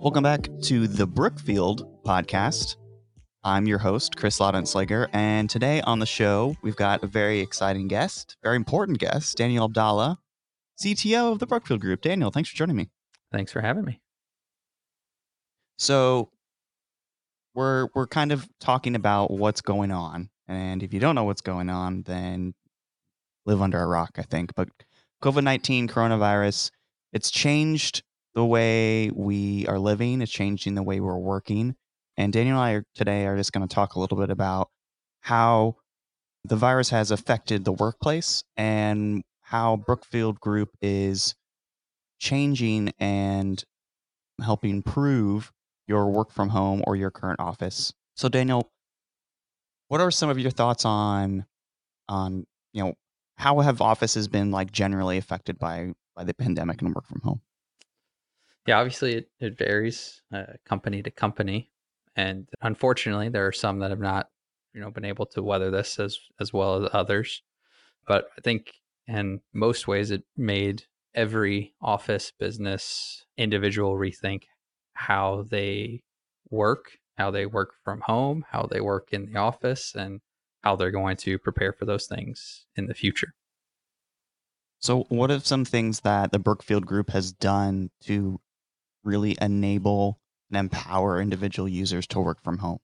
Welcome back to the Brookfield podcast. I'm your host, Chris Laudenslager, and today on the show, we've got a very exciting guest, very important guest, Daniel Abdallah, CTO of the Brookfield Group. Daniel, thanks for joining me. Thanks for having me. So, we're we're kind of talking about what's going on, and if you don't know what's going on, then live under a rock, I think. But COVID nineteen, coronavirus, it's changed the way we are living. It's changing the way we're working and Daniel and I are, today are just going to talk a little bit about how the virus has affected the workplace and how Brookfield Group is changing and helping improve your work from home or your current office. So Daniel, what are some of your thoughts on on, you know, how have offices been like generally affected by by the pandemic and work from home? Yeah, obviously it, it varies uh, company to company. And unfortunately, there are some that have not, you know, been able to weather this as as well as others. But I think in most ways it made every office business individual rethink how they work, how they work from home, how they work in the office, and how they're going to prepare for those things in the future. So, what are some things that the Brookfield Group has done to really enable and empower individual users to work from home?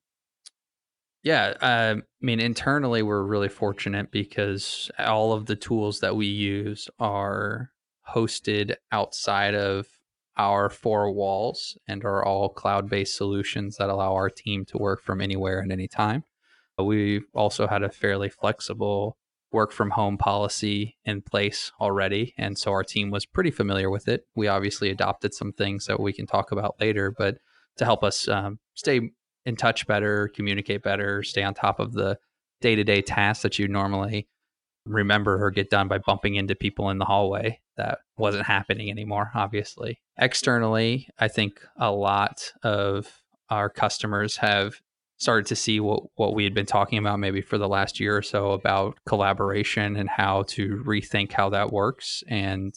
Yeah, I mean, internally, we're really fortunate because all of the tools that we use are hosted outside of our four walls and are all cloud based solutions that allow our team to work from anywhere and anytime. We also had a fairly flexible work from home policy in place already. And so our team was pretty familiar with it. We obviously adopted some things that we can talk about later, but to help us um, stay in touch better, communicate better, stay on top of the day to day tasks that you normally remember or get done by bumping into people in the hallway. That wasn't happening anymore, obviously. Externally, I think a lot of our customers have started to see what, what we had been talking about maybe for the last year or so about collaboration and how to rethink how that works and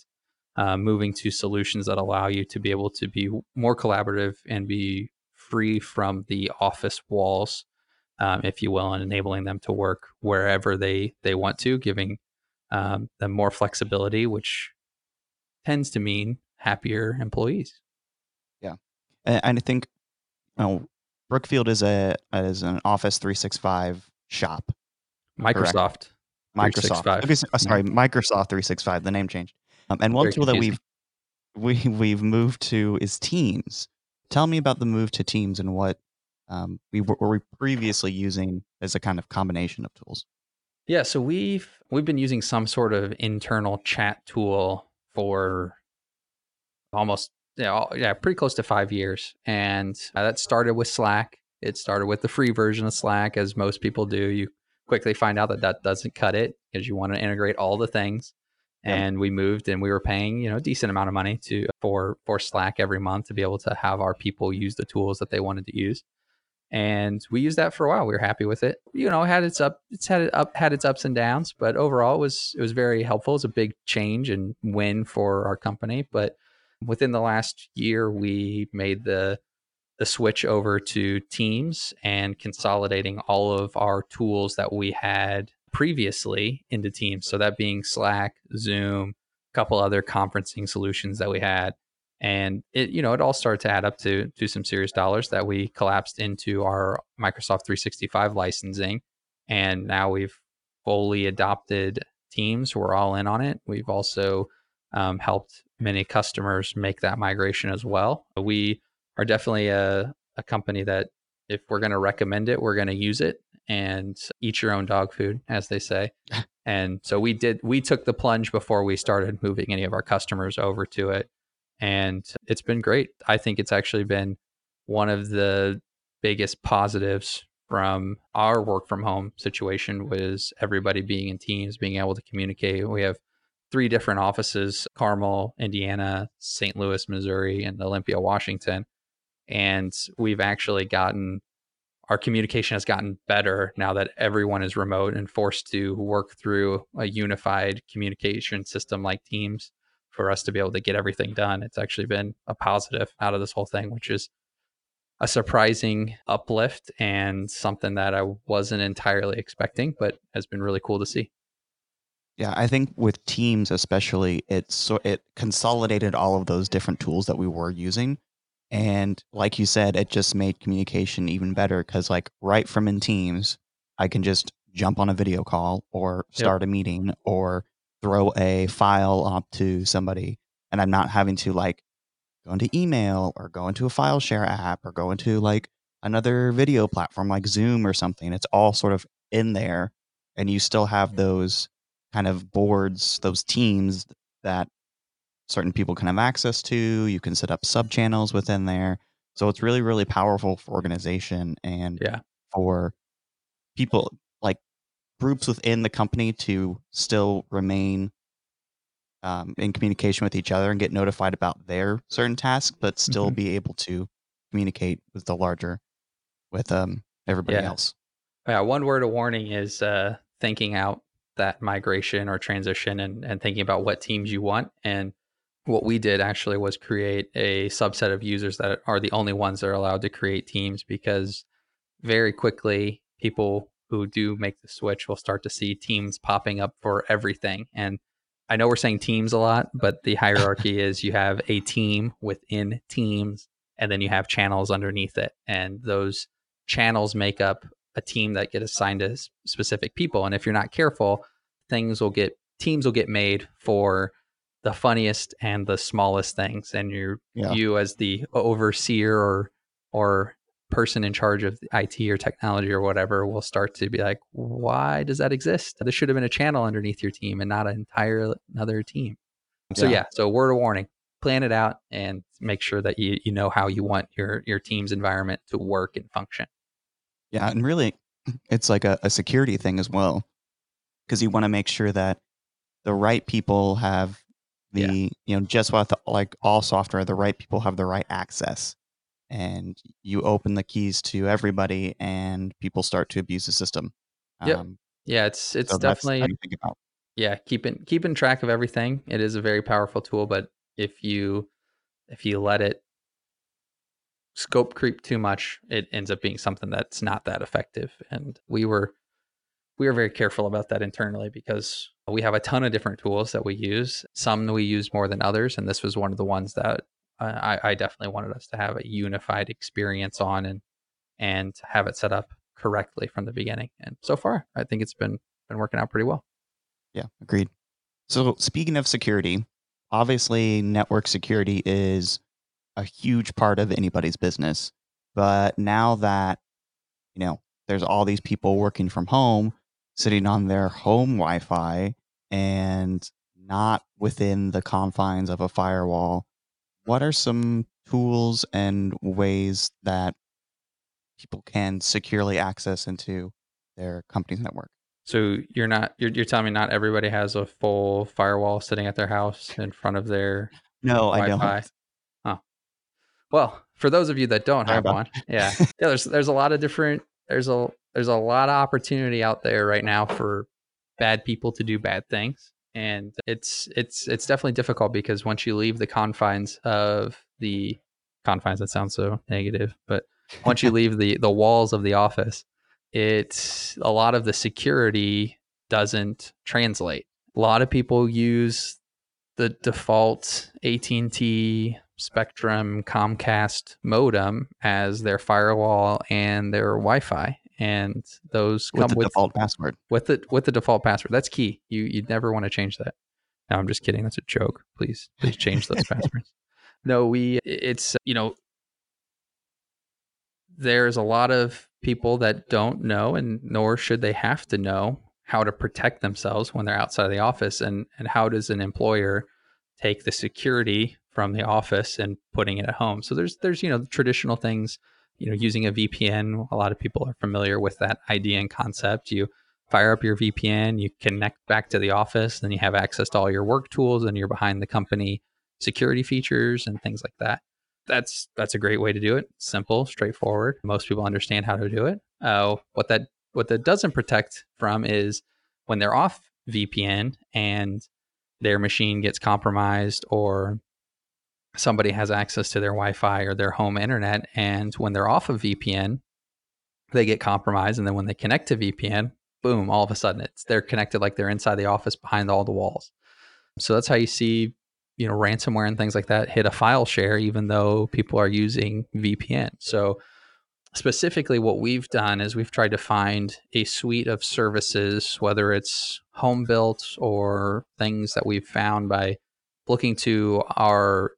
uh, moving to solutions that allow you to be able to be more collaborative and be free from the office walls, um, if you will, and enabling them to work wherever they they want to, giving um, them more flexibility, which tends to mean happier employees. Yeah, and, I think you know, Brookfield is a is an Office 365 shop. Microsoft. Microsoft. Okay, sorry, Microsoft 365. The name changed. Um, and one Very tool confusing. that we've we we've moved to is Teams. Tell me about the move to Teams and what um, we were, were we previously using as a kind of combination of tools. Yeah, so we've we've been using some sort of internal chat tool for almost yeah, yeah pretty close to five years, and uh, that started with Slack. It started with the free version of Slack, as most people do. You quickly find out that that doesn't cut it because you want to integrate all the things. And we moved and we were paying you know a decent amount of money to for for slack every month to be able to have our people use the tools that they wanted to use. And we used that for a while. We were happy with it. You know had its up it's had it up had its ups and downs but overall it was it was very helpful. It's a big change and win for our company but within the last year we made the the switch over to teams and consolidating all of our tools that we had previously into Teams. So that being Slack, Zoom, a couple other conferencing solutions that we had. And it, you know, it all started to add up to to some serious dollars that we collapsed into our Microsoft 365 licensing. And now we've fully adopted Teams. We're all in on it. We've also um, helped many customers make that migration as well. We are definitely a, a company that if we're going to recommend it, we're going to use it and eat your own dog food, as they say. and so we did, we took the plunge before we started moving any of our customers over to it. And it's been great. I think it's actually been one of the biggest positives from our work from home situation was everybody being in teams, being able to communicate. We have three different offices Carmel, Indiana, St. Louis, Missouri, and Olympia, Washington. And we've actually gotten our communication has gotten better now that everyone is remote and forced to work through a unified communication system like Teams. for us to be able to get everything done. It's actually been a positive out of this whole thing, which is a surprising uplift and something that I wasn't entirely expecting, but has been really cool to see. Yeah, I think with Teams especially, it so it consolidated all of those different tools that we were using, and like you said, it just made communication even better because like right from in Teams, I can just jump on a video call or start yep. a meeting or throw a file up to somebody, and I'm not having to like go into email or go into a file share app or go into like another video platform like Zoom or something. It's all sort of in there, and you still have those kind of boards, those teams that certain people can have access to. You can set up sub channels within there. So it's really, really powerful for organization and yeah. for people like groups within the company to still remain um, in communication with each other and get notified about their certain tasks, but still mm-hmm. be able to communicate with the larger, with um, everybody yeah. else. Yeah, one word of warning is uh, thinking out that migration or transition and, and thinking about what teams you want. And what we did actually was create a subset of users that are the only ones that are allowed to create teams because very quickly people who do make the switch will start to see teams popping up for everything. And I know we're saying teams a lot, but the hierarchy is you have a team within teams and then you have channels underneath it. And those channels make up a team that get assigned to specific people. And if you're not careful, things will get teams will get made for the funniest and the smallest things. And you yeah. you as the overseer or or person in charge of IT or technology or whatever will start to be like, why does that exist? This should have been a channel underneath your team and not an entire another team. So yeah, so word of warning, plan it out and make sure that you, you know how you want your your team's environment to work and function. Yeah, and really, it's like a, a security thing as well, because you want to make sure that the right people have the yeah. you know just with like all software, the right people have the right access, and you open the keys to everybody, and people start to abuse the system. Yeah, um, yeah, it's it's so definitely yeah keeping keeping track of everything. It is a very powerful tool, but if you if you let it scope creep too much, it ends up being something that's not that effective. And we were we were very careful about that internally because we have a ton of different tools that we use. Some we use more than others, and this was one of the ones that uh, I, I definitely wanted us to have a unified experience on and and have it set up correctly from the beginning. And so far, I think it's been been working out pretty well. Yeah, agreed. So speaking of security, obviously network security is a huge part of anybody's business. But now that, you know, there's all these people working from home, sitting on their home Wi Fi and not within the confines of a firewall, what are some tools and ways that people can securely access into their company's network? So you're not you're, you're telling me not everybody has a full firewall sitting at their house in front of their no, Wi-Fi? I don't. Well, for those of you that don't have one, yeah, yeah. There's there's a lot of different there's a there's a lot of opportunity out there right now for bad people to do bad things, and it's it's it's definitely difficult because once you leave the confines of the confines, that sounds so negative, but once you leave the the walls of the office, it's a lot of the security doesn't translate. A lot of people use the default AT&T Spectrum Comcast modem as their firewall and their Wi-Fi, and those with come the with default password. With the with the default password, that's key. You you never want to change that. No, I'm just kidding. That's a joke. Please please change those passwords. No, we it's you know there's a lot of people that don't know and nor should they have to know how to protect themselves when they're outside of the office and and how does an employer take the security from the office and putting it at home. So there's there's you know traditional things, you know, using a VPN. A lot of people are familiar with that idea and concept. You fire up your VPN, you connect back to the office, then you have access to all your work tools and you're behind the company security features and things like that. That's that's a great way to do it. Simple, straightforward. Most people understand how to do it. Uh, what that what that doesn't protect from is when they're off VPN and their machine gets compromised or somebody has access to their Wi-Fi or their home internet, and when they're off of VPN, they get compromised, and then when they connect to VPN, boom! All of a sudden, it's they're connected like they're inside the office behind all the walls. So that's how you see, you know, ransomware and things like that hit a file share, even though people are using VPN. So specifically what we've done is we've tried to find a suite of services whether it's home built or things that we've found by looking to our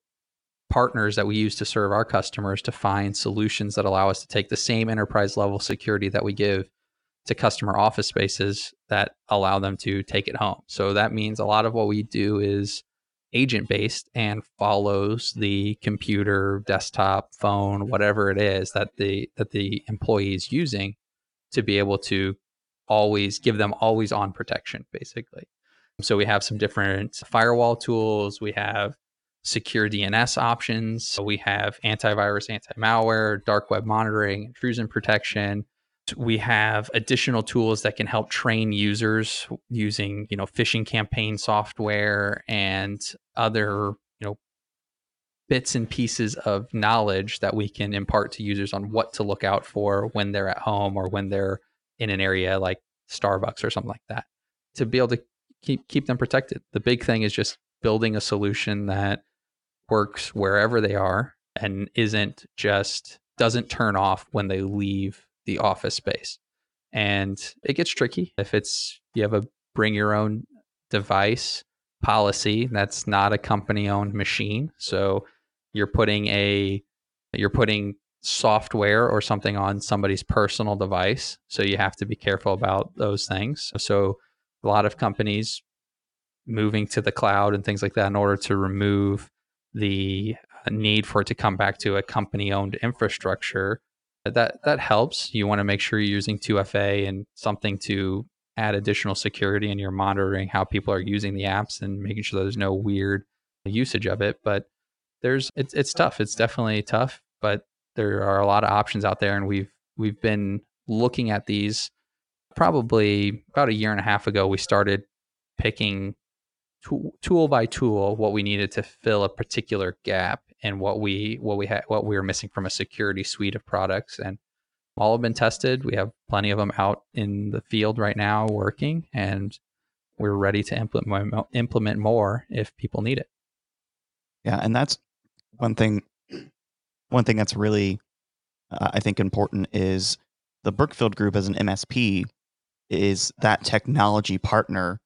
partners that we use to serve our customers to find solutions that allow us to take the same enterprise level security that we give to customer office spaces that allow them to take it home. So that means a lot of what we do is agent based and follows the computer, desktop, phone, whatever it is that the that the employee is using to be able to always give them always on protection basically. So we have some different firewall tools, we have secure DNS options. We have antivirus, anti malware, dark web monitoring, intrusion protection. We have additional tools that can help train users using, you know, phishing campaign software and other, you know, bits and pieces of knowledge that we can impart to users on what to look out for when they're at home or when they're in an area like Starbucks or something like that to be able to keep keep them protected. The big thing is just building a solution that works wherever they are and isn't just doesn't turn off when they leave the office space. And it gets tricky if it's you have a bring your own device policy that's not a company owned machine. So you're putting a you're putting software or something on somebody's personal device. So you have to be careful about those things. So a lot of companies moving to the cloud and things like that in order to remove the uh, need for it to come back to a company owned infrastructure that that helps. You want to make sure you're using 2fa and something to add additional security and you're monitoring how people are using the apps and making sure there's no weird usage of it but there's it's it's tough. It's definitely tough but there are a lot of options out there and we've we've been looking at these. Probably about a year and a half ago we started picking tool by tool what we needed to fill a particular gap and what we what we had what we were missing from a security suite of products. And all have been tested. We have plenty of them out in the field right now working and we're ready to implement implement more if people need it. Yeah and that's one thing one thing that's really uh, i think important is the brookfield group as an msp is that technology partner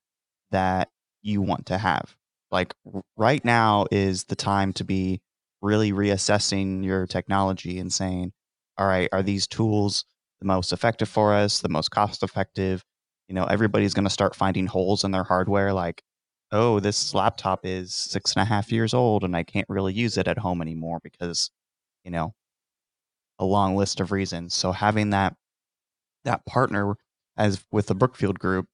that you want to have. Like right now is the time to be really reassessing your technology and saying, all right, are these tools the most effective for us, the most cost effective? You know, everybody's going to start finding holes in their hardware like, oh, this laptop is six and a half years old and I can't really use it at home anymore because, you know, a long list of reasons. So having that that partner as with the Brookfield group,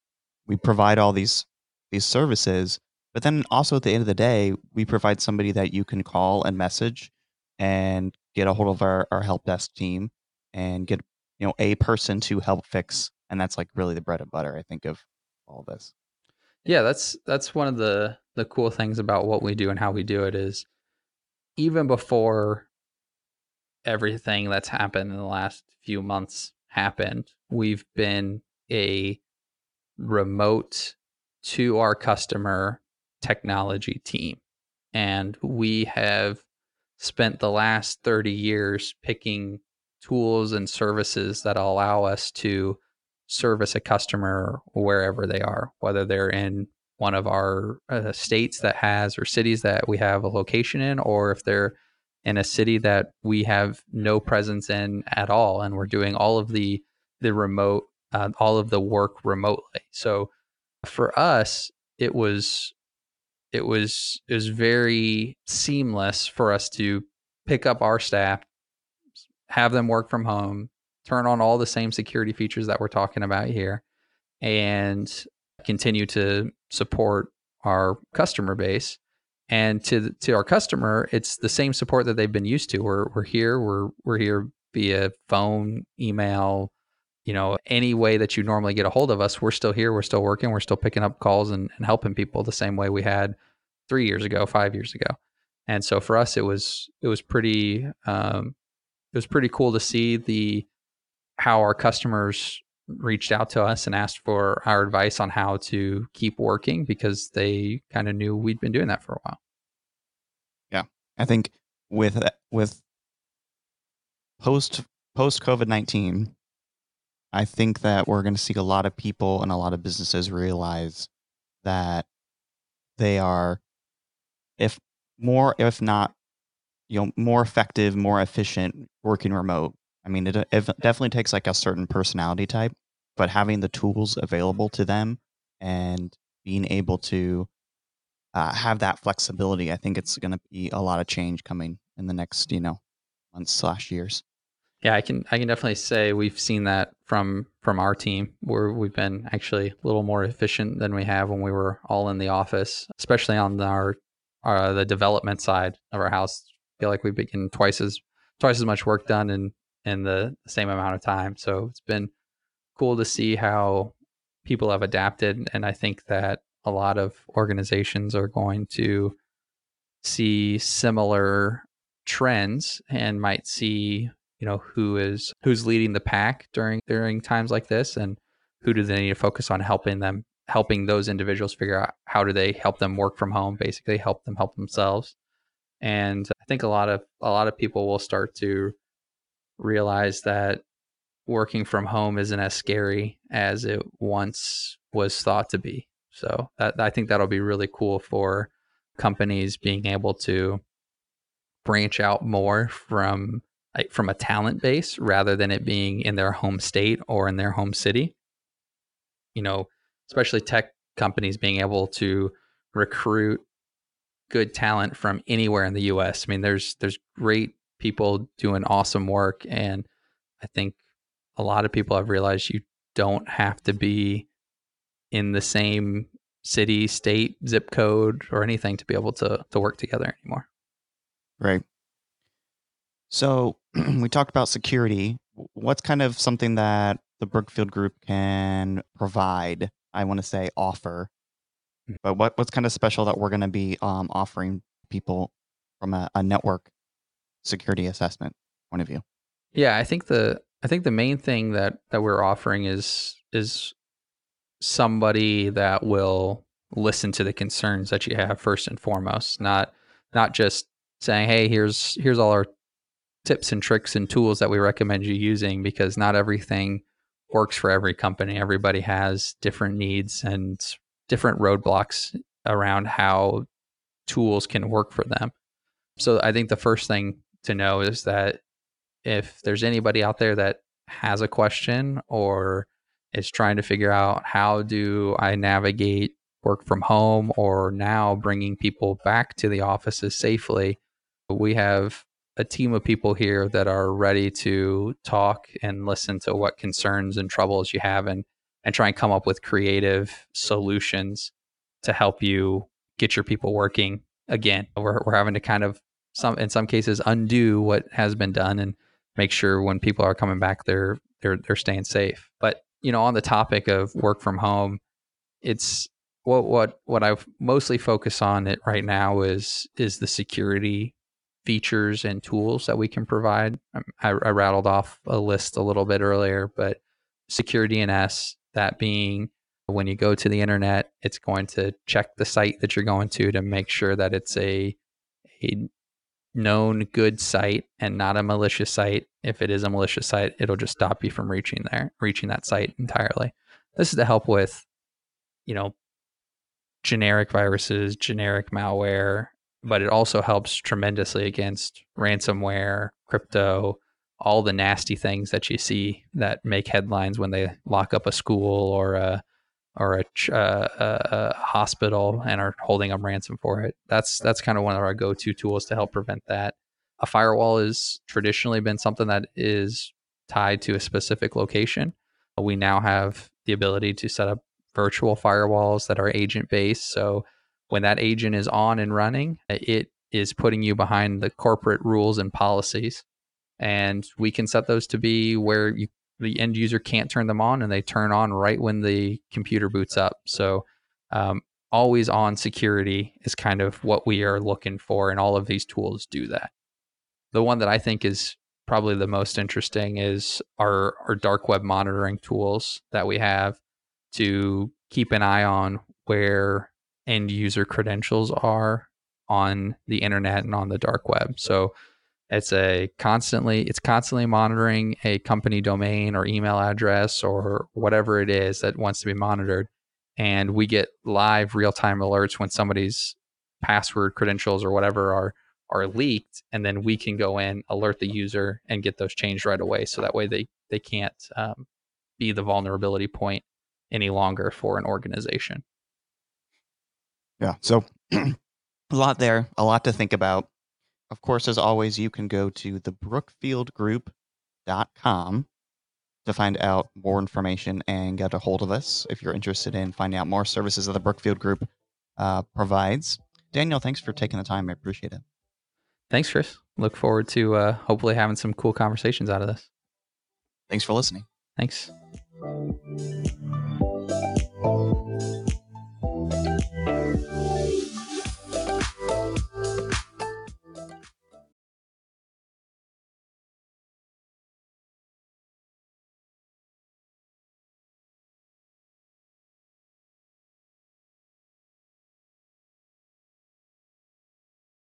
we provide all these these services. But then also at the end of the day, we provide somebody that you can call and message and get a hold of our, our help desk team and get you know a person to help fix and that's like really the bread and butter i think of all this yeah that's that's one of the the cool things about what we do and how we do it is even before everything that's happened in the last few months happened we've been a remote to our customer technology team. And we have spent the last 30 years picking tools and services that allow us to service a customer wherever they are, whether they're in one of our uh, states that has or cities that we have a location in, or if they're in a city that we have no presence in at all, and we're doing all of the the remote, uh, all of the work remotely. So for us, it was it was it was very seamless for us to pick up our staff, have them work from home, turn on all the same security features that we're talking about here, and continue to support our customer base. And to to our customer, it's the same support that they've been used to. We're we're here. We're we're here via phone, email, you know, any way that you normally get a hold of us, we're still here, we're still working, we're still picking up calls and, and helping people the same way we had three years ago, five years ago. And so for us, it was it was pretty um, it was pretty cool to see the how our customers reached out to us and asked for our advice on how to keep working because they kind of knew we'd been doing that for a while. Yeah, I think with with post post COVID nineteen, I think that we're going to see a lot of people and a lot of businesses realize that they are, if more, if not, you know, more effective, more efficient working remote. I mean, it, it definitely takes like a certain personality type, but having the tools available to them and being able to uh, have that flexibility, I think it's going to be a lot of change coming in the next, you know, months slash years. Yeah, I can I can definitely say we've seen that from from our team where we've been actually a little more efficient than we have when we were all in the office, especially on our uh, the development side of our house. I feel like we've been getting twice as twice as much work done in in the same amount of time. So it's been cool to see how people have adapted, and I think that a lot of organizations are going to see similar trends and might see you know who is who's leading the pack during during times like this and who do they need to focus on helping them helping those individuals figure out how do they help them work from home basically help them help themselves. And i think a lot of a lot of people will start to realize that working from home isn't as scary as it once was thought to be. So that, i think that'll be really cool for companies being able to branch out more from from a talent base rather than it being in their home state or in their home city. You know, especially tech companies being able to recruit good talent from anywhere in the US. I mean, there's there's great people doing awesome work and I think a lot of people have realized you don't have to be in the same city, state, zip code or anything to be able to to work together anymore. Right. So we talked about security. What's kind of something that the Brookfield Group can provide? I want to say offer, mm. but what what's kind of special that we're going to be um, offering people from a, a network security assessment point of view? Yeah, I think the I think the main thing that that we're offering is is somebody that will listen to the concerns that you have first and foremost, not not just saying, "Hey, here's here's all our tips and tricks and tools that we recommend you using because not everything works for every company. Everybody has different needs and different roadblocks around how tools can work for them. So I think the first thing to know is that if there's anybody out there that has a question or is trying to figure out how do I navigate work from home or now bringing people back to the offices safely, we have a team of people here that are ready to talk and listen to what concerns and troubles you have and and try and come up with creative solutions to help you get your people working again. We're we're having to kind of some in some cases undo what has been done and make sure when people are coming back they're they're they're staying safe. But you know, on the topic of work from home, it's what what what I've mostly focused on it right now is is the security features and tools that we can provide. Um, I, I rattled off a list a little bit earlier, but secure DNS, that being when you go to the internet, it's going to check the site that you're going to to make sure that it's a, a known good site and not a malicious site. If it is a malicious site, it'll just stop you from reaching there, reaching that site entirely. This is to help with, you know, generic viruses, generic malware, but it also helps tremendously against ransomware, crypto, all the nasty things that you see that make headlines when they lock up a school or a or a, uh, a, hospital and are holding them ransom for it. That's that's kind of one of our go-to tools to help prevent that. A firewall has traditionally been something that is tied to a specific location. We now have the ability to set up virtual firewalls that are agent based. So when that agent is on and running, it is putting you behind the corporate rules and policies. And we can set those to be where you the end user can't turn them on and they turn on right when the computer boots up. So, um, always on security is kind of what we are looking for, and all of these tools do that. The one that I think is probably the most interesting is our, our dark web monitoring tools that we have to keep an eye on where end user credentials are on the internet and on the dark web. So it's a constantly it's constantly monitoring a company domain or email address or whatever it is that wants to be monitored. And we get live real-time alerts when somebody's password credentials or whatever are are leaked and then we can go in alert the user and get those changed right away. So that way they they can't um, be the vulnerability point any longer for an organization yeah so a lot there a lot to think about of course as always you can go to the brookfieldgroup.com to find out more information and get a hold of us if you're interested in finding out more services that the brookfield group uh, provides daniel thanks for taking the time i appreciate it Thanks, Chris. Look forward to uh, hopefully having some cool conversations out of this. Thanks for listening. Thanks.